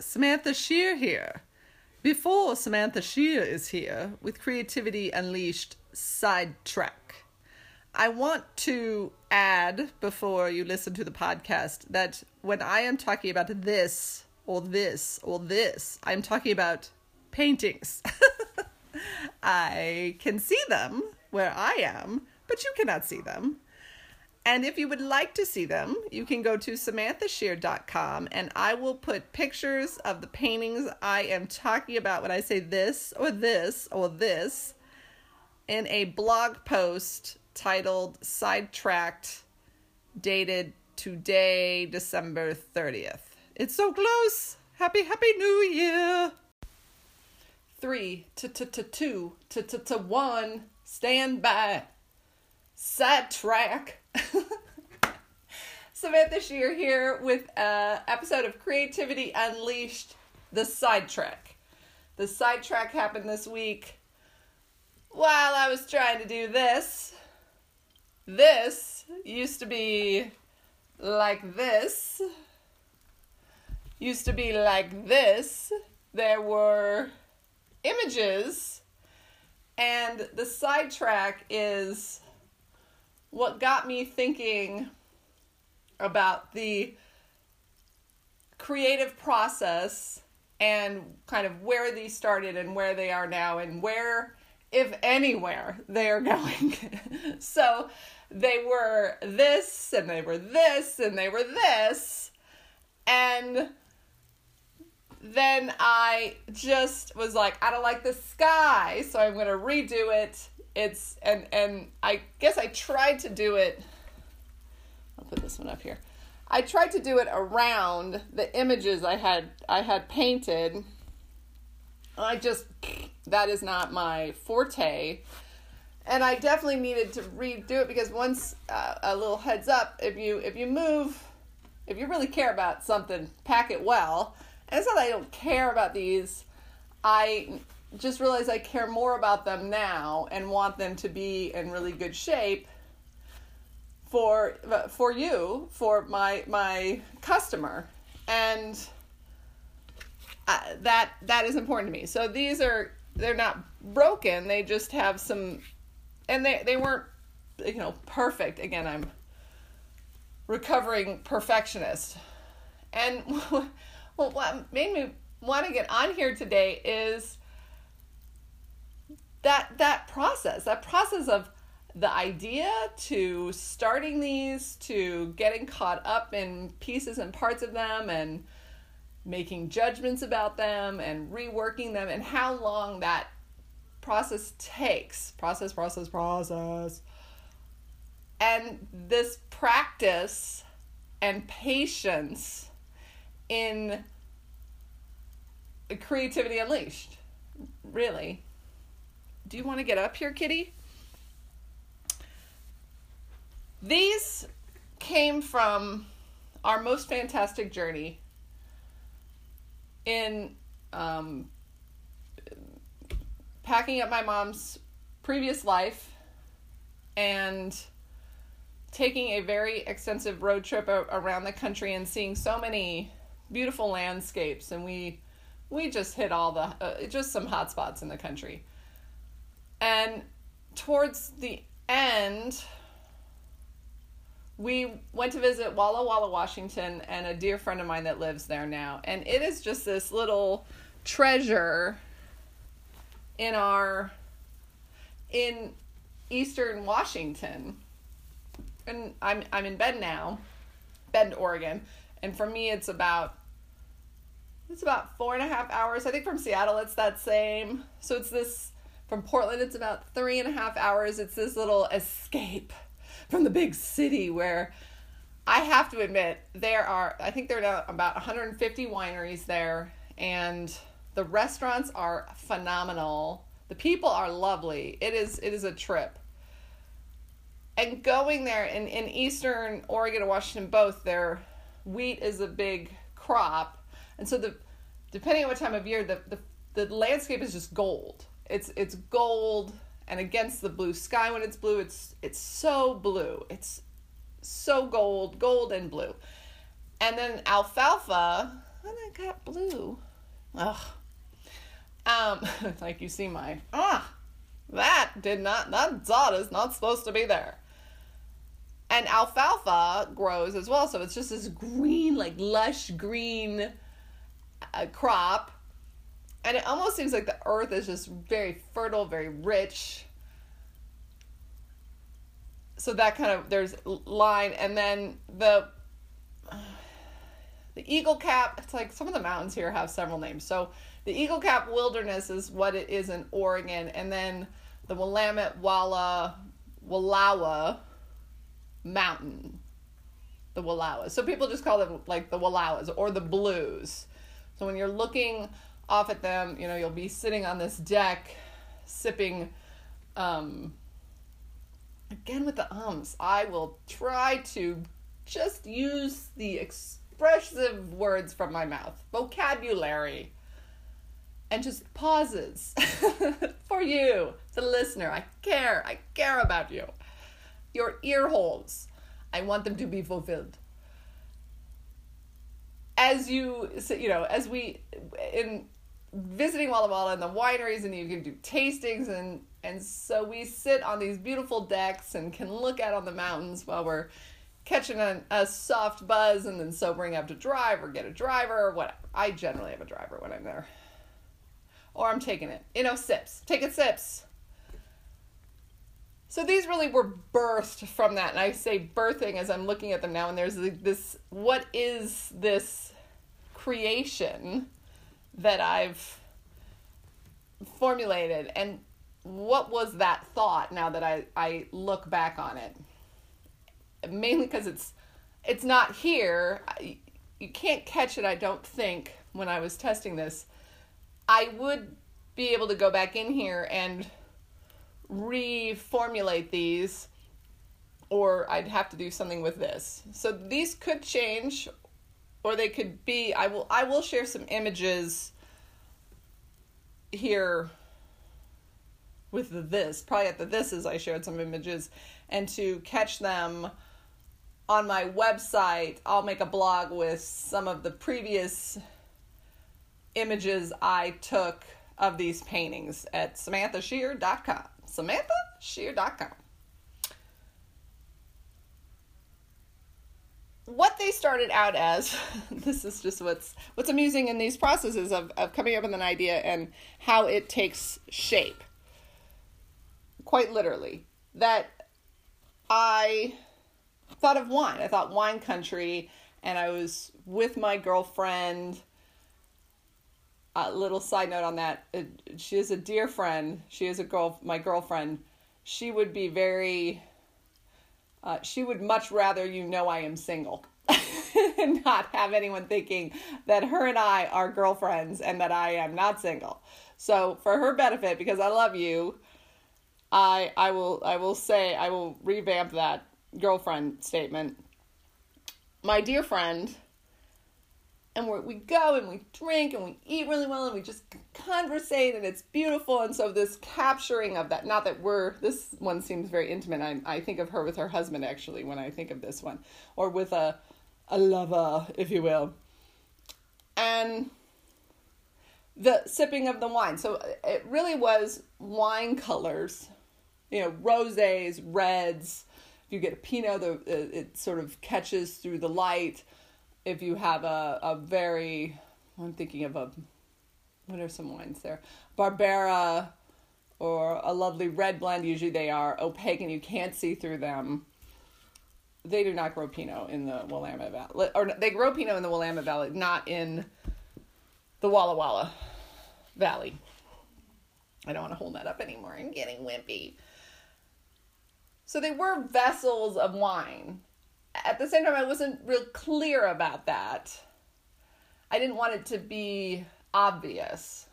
Samantha Shear here. Before Samantha Shear is here with Creativity Unleashed Sidetrack, I want to add before you listen to the podcast that when I am talking about this or this or this, I'm talking about paintings. I can see them where I am, but you cannot see them. And if you would like to see them, you can go to samanthashear.com and I will put pictures of the paintings I am talking about when I say this or this or this in a blog post titled Sidetracked, dated today, December 30th. It's so close. Happy, happy New Year. Three, to, to, to, two, to, to, to, one, stand by. Sidetrack. Samantha Shear here with an episode of Creativity Unleashed, the sidetrack. The sidetrack happened this week while I was trying to do this. This used to be like this. Used to be like this. There were images, and the sidetrack is what got me thinking about the creative process and kind of where these started and where they are now and where if anywhere they are going so they were this and they were this and they were this and then i just was like i don't like the sky so i'm going to redo it it's and and I guess I tried to do it. Put this one up here. I tried to do it around the images I had I had painted. I just that is not my forte. And I definitely needed to redo it because once uh, a little heads up, if you if you move, if you really care about something, pack it well. And it's not that I don't care about these. I just realize I care more about them now and want them to be in really good shape for for you, for my my customer, and uh, that that is important to me. So these are they're not broken; they just have some, and they they weren't you know perfect. Again, I'm recovering perfectionist, and well, what made me want to get on here today is that that process, that process of the idea to starting these to getting caught up in pieces and parts of them and making judgments about them and reworking them and how long that process takes. Process process process. And this practice and patience in creativity unleashed. Really. Do you want to get up here, kitty? These came from our most fantastic journey in um, packing up my mom's previous life and taking a very extensive road trip around the country and seeing so many beautiful landscapes. And we we just hit all the uh, just some hot spots in the country. And towards the end, we went to visit Walla Walla, Washington, and a dear friend of mine that lives there now. And it is just this little treasure in our in eastern Washington. And I'm I'm in Bend now, Bend, Oregon. And for me it's about it's about four and a half hours. I think from Seattle it's that same. So it's this from Portland, it's about three and a half hours. It's this little escape from the big city where I have to admit there are, I think there are about 150 wineries there, and the restaurants are phenomenal. The people are lovely. It is it is a trip. And going there in, in eastern Oregon and Washington both, their wheat is a big crop. And so the depending on what time of year, the, the the landscape is just gold. It's it's gold and against the blue sky when it's blue, it's it's so blue. It's so gold, gold and blue. And then alfalfa, and I got blue. Ugh. Um, like you see my ah, that did not that dot is not supposed to be there. And alfalfa grows as well, so it's just this green, like lush green uh, crop, and it almost seems like the earth is just very fertile, very rich. So that kind of there's line, and then the the Eagle Cap. It's like some of the mountains here have several names. So the Eagle Cap Wilderness is what it is in Oregon, and then the Willamette Walla Wallowa Mountain, the Wallowas. So people just call them like the Wallowas or the Blues. So when you're looking off at them, you know you'll be sitting on this deck, sipping. Um, again with the ums, I will try to just use the expressive words from my mouth, vocabulary and just pauses for you, the listener. I care. I care about you. Your ear holes. I want them to be fulfilled. As you, you know, as we, in visiting Walla Walla and the wineries, and you can do tastings, and and so we sit on these beautiful decks and can look out on the mountains while we're catching a, a soft buzz, and then sobering up to drive or get a driver or whatever. I generally have a driver when I'm there or I'm taking it. You know, sips. Taking sips. So these really were birthed from that. And I say birthing as I'm looking at them now. And there's this what is this creation that I've formulated? And what was that thought now that I, I look back on it? Mainly because it's it's not here. You can't catch it, I don't think, when I was testing this I would be able to go back in here and reformulate these or I'd have to do something with this. So these could change or they could be I will I will share some images here with the this. Probably at the this is I shared some images and to catch them on my website, I'll make a blog with some of the previous images I took of these paintings at samanthashear.com. samanthashear.com. What they started out as, this is just what's what's amusing in these processes of, of coming up with an idea and how it takes shape. Quite literally. That I thought of wine. I thought wine country and I was with my girlfriend a little side note on that uh, she is a dear friend she is a girl my girlfriend she would be very uh, she would much rather you know i am single and not have anyone thinking that her and i are girlfriends and that i am not single. So for her benefit because i love you i i will i will say i will revamp that girlfriend statement. My dear friend and we we go and we drink and we eat really well and we just conversate and it's beautiful. And so this capturing of that not that we're this one seems very intimate. I, I think of her with her husband actually when i think of this one or with a a lover if you will. And the sipping of the wine. So it really was wine colors you know roses reds. If you get a pinot the it sort of catches through the light if you have a, a very, I'm thinking of a, what are some wines there? Barbera or a lovely red blend. Usually they are opaque and you can't see through them. They do not grow Pinot in the Willamette Valley. Or they grow Pinot in the Willamette Valley, not in the Walla Walla Valley. I don't want to hold that up anymore. I'm getting wimpy. So they were vessels of wine at the same time, I wasn't real clear about that. I didn't want it to be obvious.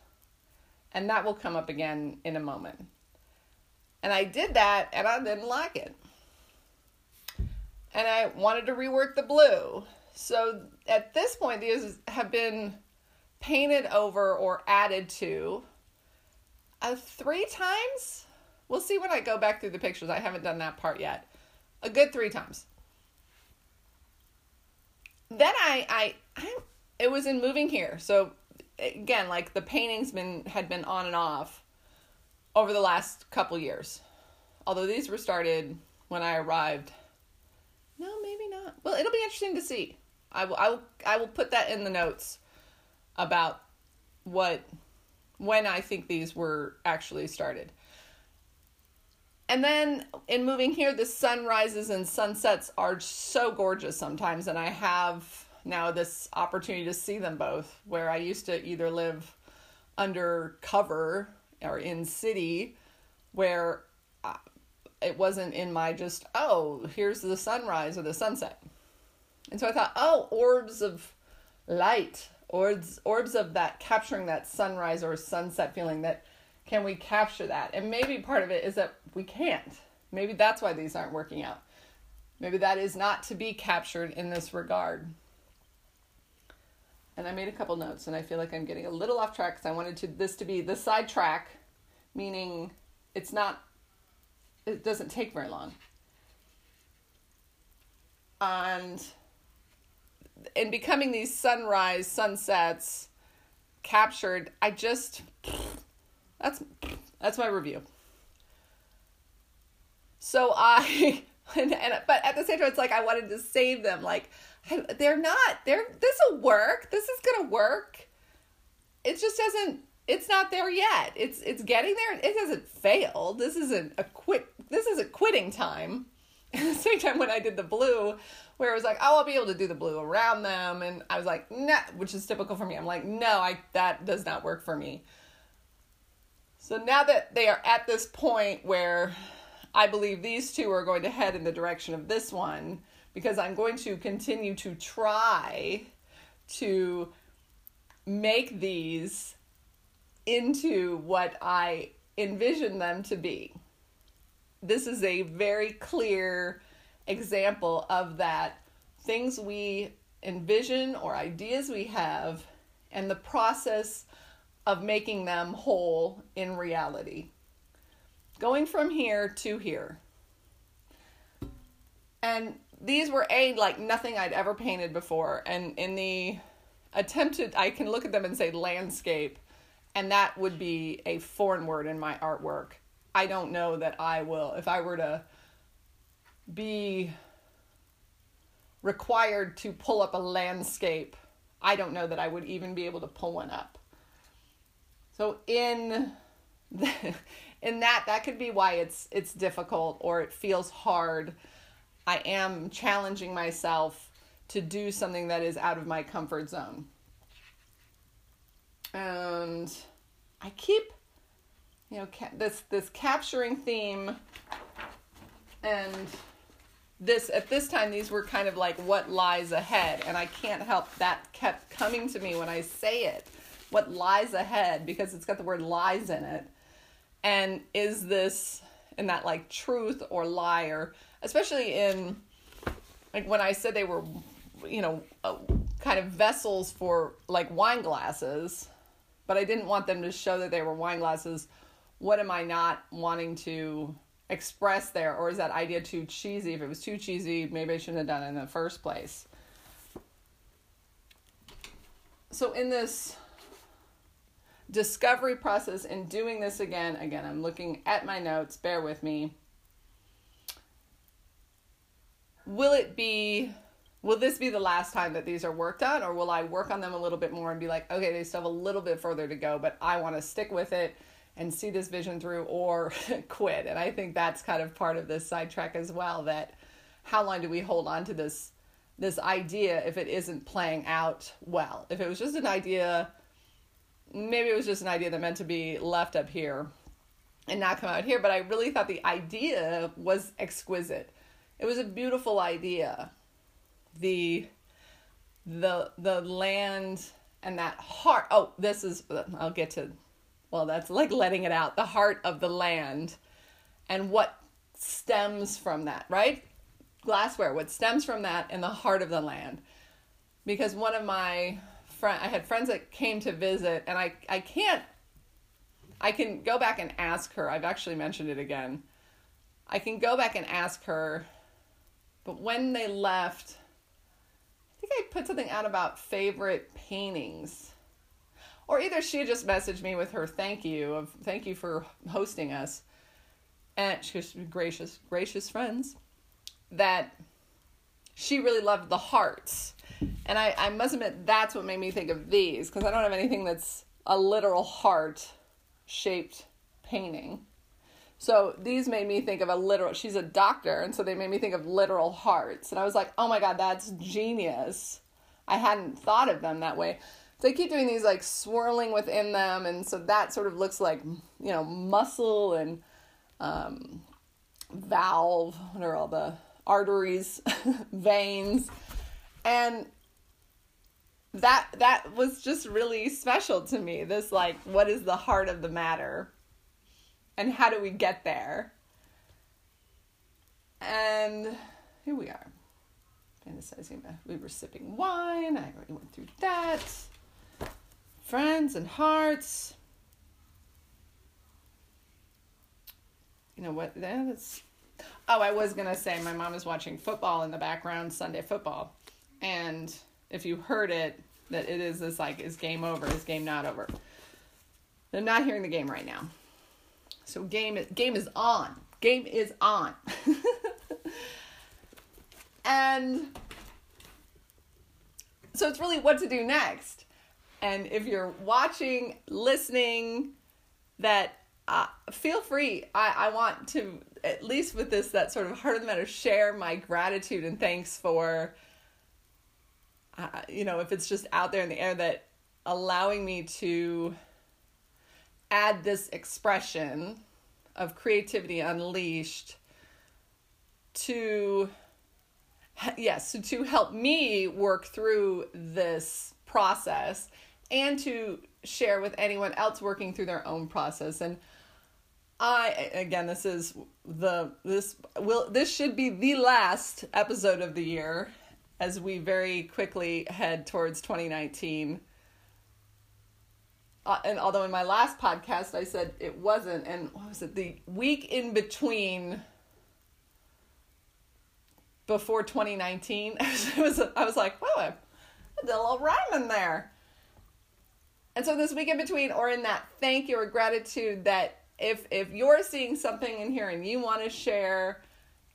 And that will come up again in a moment. And I did that and I didn't like it. And I wanted to rework the blue. So at this point, these have been painted over or added to uh, three times. We'll see when I go back through the pictures. I haven't done that part yet. A good three times then I, I, I it was in moving here. So again, like the paintings been had been on and off over the last couple years. Although these were started when I arrived. No, maybe not. Well, it'll be interesting to see. I will I will I will put that in the notes about what when I think these were actually started. And then in moving here, the sunrises and sunsets are so gorgeous sometimes, and I have now this opportunity to see them both. Where I used to either live under cover or in city, where uh, it wasn't in my just oh here's the sunrise or the sunset, and so I thought oh orbs of light, orbs orbs of that capturing that sunrise or sunset feeling that can we capture that? And maybe part of it is that we can't. Maybe that's why these aren't working out. Maybe that is not to be captured in this regard and I made a couple notes, and I feel like I'm getting a little off track because I wanted to this to be the side track, meaning it's not, it doesn't take very long. And in becoming these sunrise sunsets captured, I just that's that's my review. So I and, and but at the same time, it's like I wanted to save them, like they're not they're this will work. This is gonna work. It just doesn't it's not there yet. It's it's getting there. It hasn't failed. This isn't a quit this isn't quitting time. At the same time when i did the blue where it was like oh i'll be able to do the blue around them. And i was like nah which is typical for me. I'm like no i that does not work for me so now that they are at this point where i believe these two are going to head in the direction of this one because I'm going to continue to try to make these into what I envision them to be. This is a very clear example of that things we envision or ideas we have and the process of making them whole in reality. Going from here to here. And these were a like nothing I'd ever painted before, and in the attempted, I can look at them and say landscape, and that would be a foreign word in my artwork. I don't know that I will if I were to be required to pull up a landscape. I don't know that I would even be able to pull one up. So in the, in that that could be why it's it's difficult or it feels hard I am challenging myself to do something that is out of my comfort zone. And I keep, you know, ca- this this capturing theme, and this at this time these were kind of like what lies ahead, and I can't help that kept coming to me when I say it. What lies ahead because it's got the word lies in it, and is this in that like truth or liar? especially in like when I said they were, you know, uh, kind of vessels for like wine glasses, but I didn't want them to show that they were wine glasses. What am I not wanting to express there, or is that idea too cheesy? If it was too cheesy, maybe I shouldn't have done it in the first place. So in this discovery process in doing this again, again, I'm looking at my notes, bear with me. Will it be will this be the last time that these are worked on or will i work on them a little bit more and be like okay they still have a little bit further to go but i want to stick with it and see this vision through or quit? And i think that's kind of part of this sidetrack as well that how long do we hold on to this this idea if it isn't playing out well? If it was just an idea maybe it was just an idea that meant to be left up here and not come out here but i really thought the idea was exquisite it was a beautiful idea. The the the land and that heart. Oh, this is I'll get to well, that's like letting it out. The heart of the land and what stems from that, right? Glassware, what stems from that and the heart of the land. Because one of my friend I had friends that came to visit and I I can't I can go back and ask her. I've actually mentioned it again. I can go back and ask her but when they left, I think I put something out about favorite paintings. Or either she just messaged me with her thank you of thank you for hosting us. And she was gracious, gracious friends. That she really loved the hearts. And I, I must admit that's what made me think of these, because I don't have anything that's a literal heart shaped painting. So these made me think of a literal, she's a doctor, and so they made me think of literal hearts. And I was like, oh my God, that's genius. I hadn't thought of them that way. So they keep doing these like swirling within them, and so that sort of looks like, you know, muscle and um, valve. What are all the arteries, veins? And that that was just really special to me. This like, what is the heart of the matter? and how do we get there? And here we are. Fantasizing about we were sipping wine. I already went through that. Friends and hearts. You know what? That's. Oh, I was gonna say my mom is watching football in the background, Sunday football, and if you heard it, that it is this like is game over, is game not over. I'm not hearing the game right now. So game is, game is on. Game is on. and so it's really what to do next. And if you're watching, listening, that uh, feel free. I, I want to, at least with this, that sort of heart of the matter, share my gratitude and thanks for, uh, you know, if it's just out there in the air, that allowing me to add this expression of creativity unleashed to yes to help me work through this process and to share with anyone else working through their own process. And i again this is the this will this should be the last episode of the year as we very quickly head towards 2019 uh, and although in my last podcast I said it wasn't, and what was it, the week in between before 2019, it was, I was like, whoa, I did a little rhyme in there. And so this week in between, or in that thank you or gratitude, that if if you're seeing something in here and you want to share,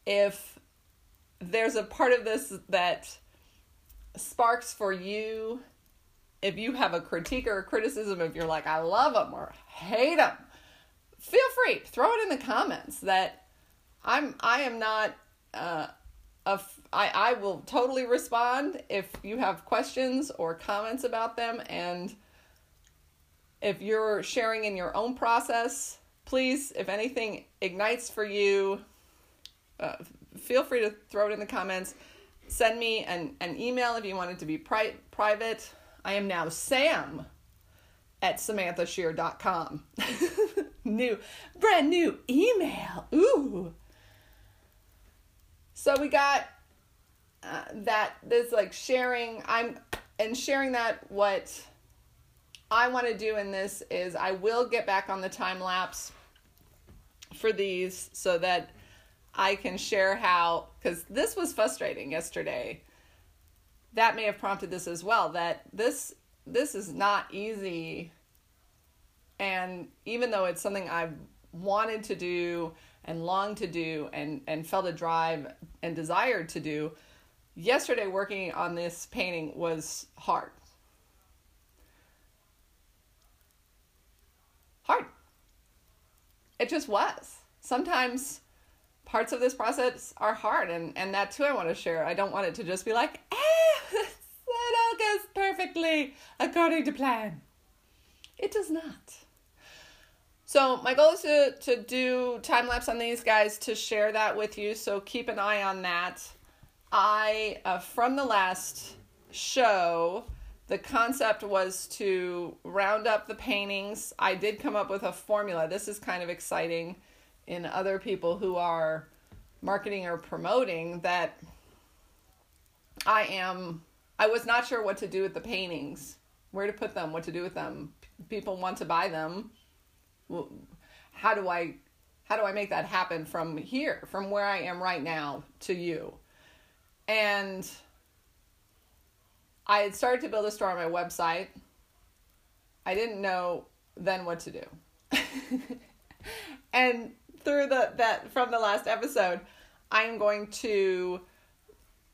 if there's a part of this that sparks for you if you have a critique or a criticism, if you're like, I love them or hate them, feel free, throw it in the comments that I'm, I am not, uh, a, I, I will totally respond if you have questions or comments about them. And if you're sharing in your own process, please, if anything ignites for you, uh, feel free to throw it in the comments. Send me an, an email if you want it to be pri- private. I am now Sam at samanthashear.com. new, brand new email. Ooh. So we got uh, that, this like sharing, I'm, and sharing that what I want to do in this is I will get back on the time lapse for these so that I can share how, because this was frustrating yesterday. That may have prompted this as well that this this is not easy. And even though it's something I've wanted to do and longed to do and and felt a drive and desired to do yesterday working on this painting was hard hard it just was sometimes parts of this process are hard and and that too I want to share I don't want it to just be like eh it all goes perfectly according to plan. It does not. So my goal is to, to do time lapse on these guys to share that with you. So keep an eye on that. I uh, from the last show, the concept was to round up the paintings. I did come up with a formula. This is kind of exciting in other people who are marketing or promoting that I am I was not sure what to do with the paintings, where to put them, what to do with them. People want to buy them. How do I how do I make that happen from here, from where I am right now to you? And I had started to build a store on my website. I didn't know then what to do. and through the that from the last episode, I'm going to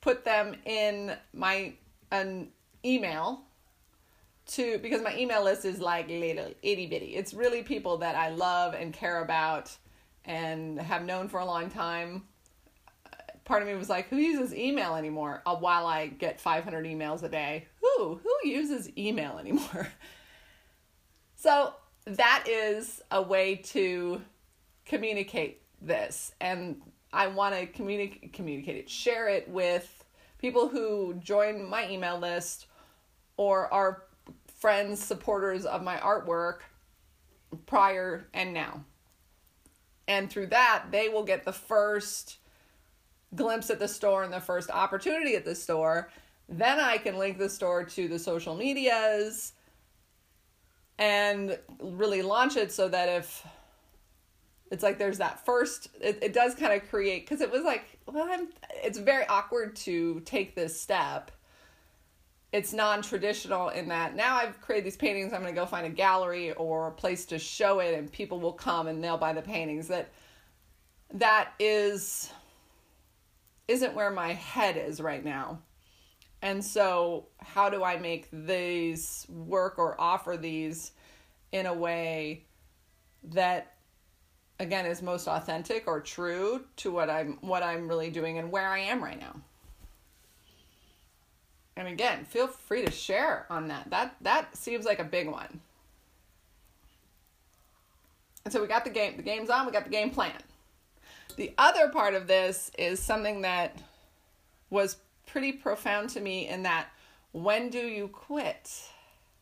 put them in my an email to because my email list is like little itty bitty. It's really people that I love and care about and have known for a long time. Part of me was like, who uses email anymore? Uh, while I get 500 emails a day, who who uses email anymore? so that is a way to communicate this, and I want to communicate communicate it, share it with people who join my email list or are friends, supporters of my artwork prior and now. And through that, they will get the first glimpse at the store and the first opportunity at the store. Then I can link the store to the social medias and really launch it so that if it's like there's that first it, it does kind of create because it was like well I'm, it's very awkward to take this step it's non-traditional in that now I've created these paintings. I'm going to go find a gallery or a place to show it, and people will come and they'll buy the paintings. That that is isn't where my head is right now. And so, how do I make these work or offer these in a way that again is most authentic or true to what I'm what I'm really doing and where I am right now? And again, feel free to share on that. That that seems like a big one. And so we got the game the game's on, we got the game plan. The other part of this is something that was pretty profound to me in that when do you quit?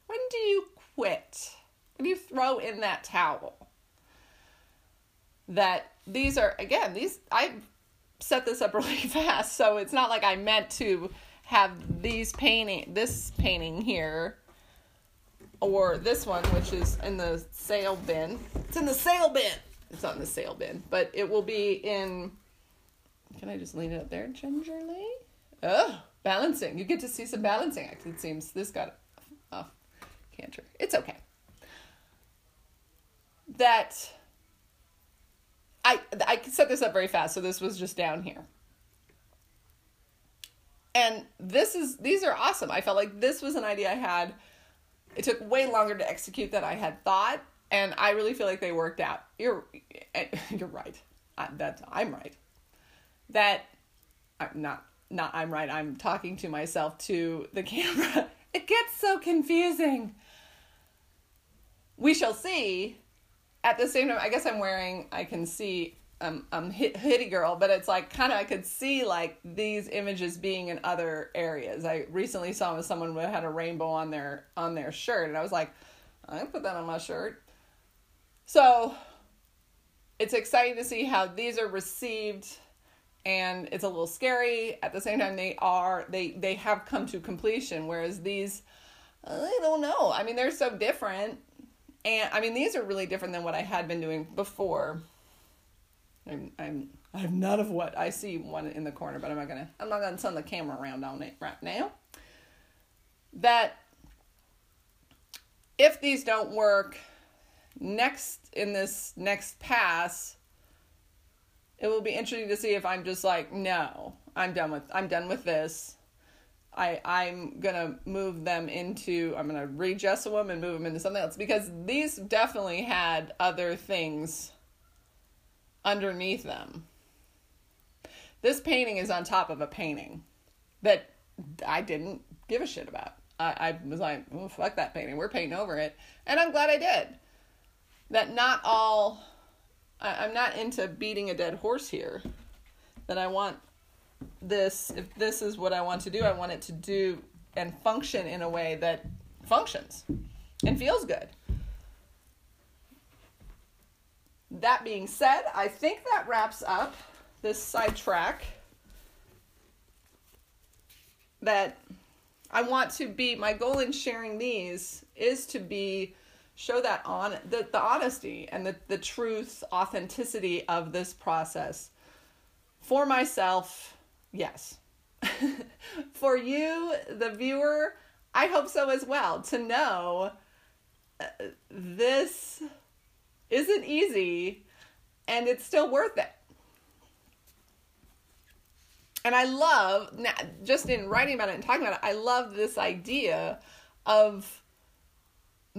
When do you quit? When do you throw in that towel? That these are again, these I set this up really fast, so it's not like I meant to have these painting this painting here or this one which is in the sale bin it's in the sale bin it's not in the sale bin but it will be in can i just lean it up there? Gingerly? Oh balancing. You get to see some balancing it seems. This got a canter. It's okay. That i i set this up very fast so this was just down here. And this is these are awesome. I felt like this was an idea I had. It took way longer to execute than I had thought, and I really feel like they worked out. You're you're right. I, that I'm right. That I'm not not I'm right. I'm talking to myself to the camera. It gets so confusing. We shall see. At the same time, I guess I'm wearing. I can see um, um hit, hitty girl, but it's like kind of I could see like these images being in other areas. I recently saw someone who had a rainbow on their on their shirt, and I was like, I can put that on my shirt. So it's exciting to see how these are received, and it's a little scary. At the same time, they are they they have come to completion, whereas these I don't know. I mean, they're so different. And I mean, these are really different than what I had been doing before. I'm I'm I have none of what I see one in the corner, but I'm not gonna I'm not gonna turn the camera around on it right now. That if these don't work next in this next pass, it will be interesting to see if I'm just like, no, I'm done with I'm done with this. I I'm gonna move them into I'm gonna readjust them and move them into something else because these definitely had other things underneath them. This painting is on top of a painting that I didn't give a shit about. I, I was like, oh, fuck that painting. We're painting over it. And I'm glad I did. That not all, I, I'm not into beating a dead horse here. That I want this, if this is what I want to do, I want it to do and function in a way that functions and feels good. that being said, I think that wraps up this sidetrack that I want to be my goal in sharing these is to be show that on the, the honesty and the, the truth authenticity of this process for myself yes for you, the viewer, I hope so as well, to know uh, this isn't easy and it's still worth it. And I love, just in writing about it and talking about it, I love this idea of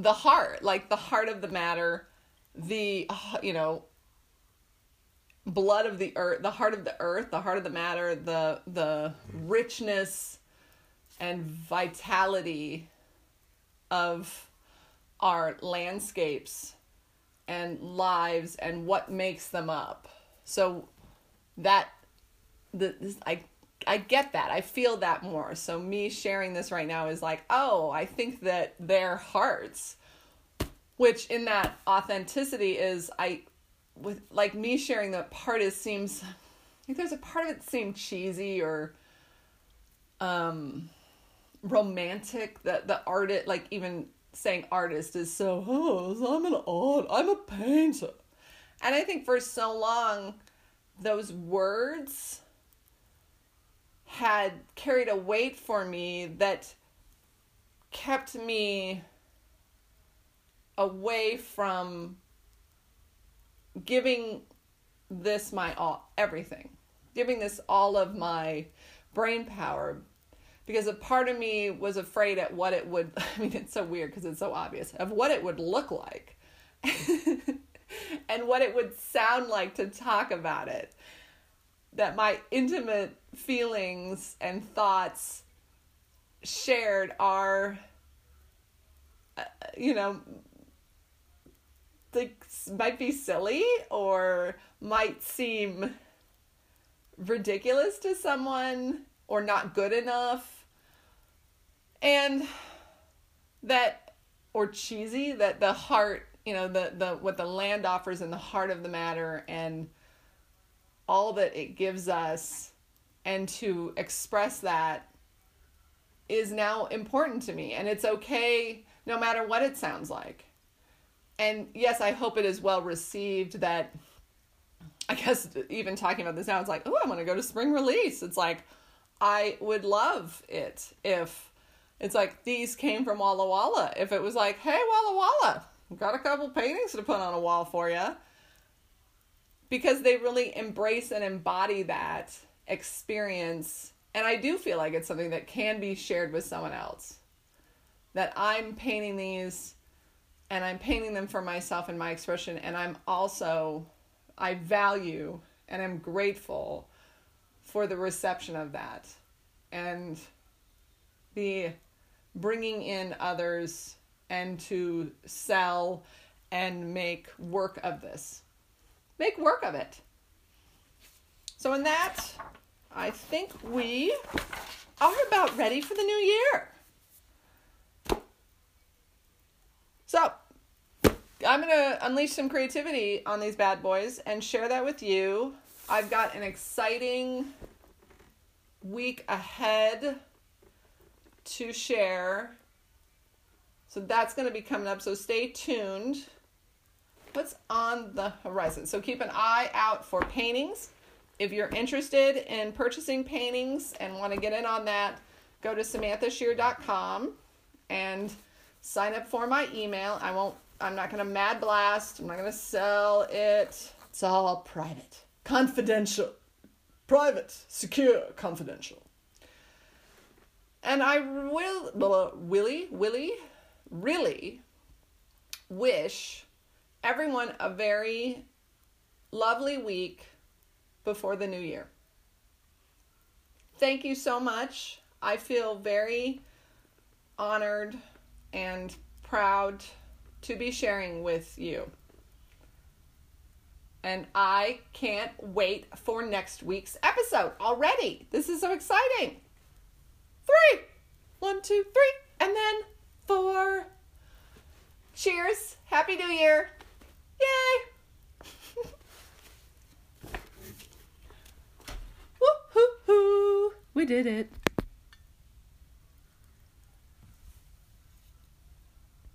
the heart, like the heart of the matter, the, uh, you know, blood of the earth, the heart of the earth, the heart of the matter, the the richness and vitality of our landscapes and lives and what makes them up. So that the this, I I get that. I feel that more. So me sharing this right now is like, "Oh, I think that their hearts which in that authenticity is I with like me sharing that part is seems like there's a part of it seemed cheesy or um romantic that the artist like even saying artist is so oh i'm an art i'm a painter and i think for so long those words had carried a weight for me that kept me away from giving this my all everything. Giving this all of my brain power. Because a part of me was afraid at what it would i mean it's so weird because it's so obvious of what it would look like and what it would sound like to talk about it that my intimate feelings and thoughts shared are uh, you know like might be silly or might seem ridiculous to someone or not good enough. And that or cheesy that the heart you know the the what the land offers in the heart of the matter and all that it gives us and to express that is now important to me and it's okay no matter what it sounds like and yes, I hope it is well received that I guess even talking about this now, it's like, oh, I'm going to go to spring release. It's like, I would love it if it's like these came from Walla Walla. If it was like, hey, Walla Walla, got a couple paintings to put on a wall for you. Because they really embrace and embody that experience. And I do feel like it's something that can be shared with someone else. That I'm painting these and I'm painting them for myself and my expression. And I'm also, I value and I'm grateful for the reception of that and the bringing in others and to sell and make work of this. Make work of it. So, in that, I think we are about ready for the new year. So, I'm going to unleash some creativity on these bad boys and share that with you. I've got an exciting week ahead to share. So that's going to be coming up. So stay tuned. What's on the horizon? So keep an eye out for paintings. If you're interested in purchasing paintings and want to get in on that, go to samanthashear.com and sign up for my email. I won't, I'm not going to mad blast. I'm not going to sell it. It's all private, confidential, private, secure, confidential. And I will, Willie, Willie, really wish everyone a very lovely week before the new year. Thank you so much. I feel very honored and proud to be sharing with you. And I can't wait for next week's episode already. This is so exciting. Three, one, two, three, and then four. Cheers. Happy New Year. Yay. Woo hoo hoo. We did it.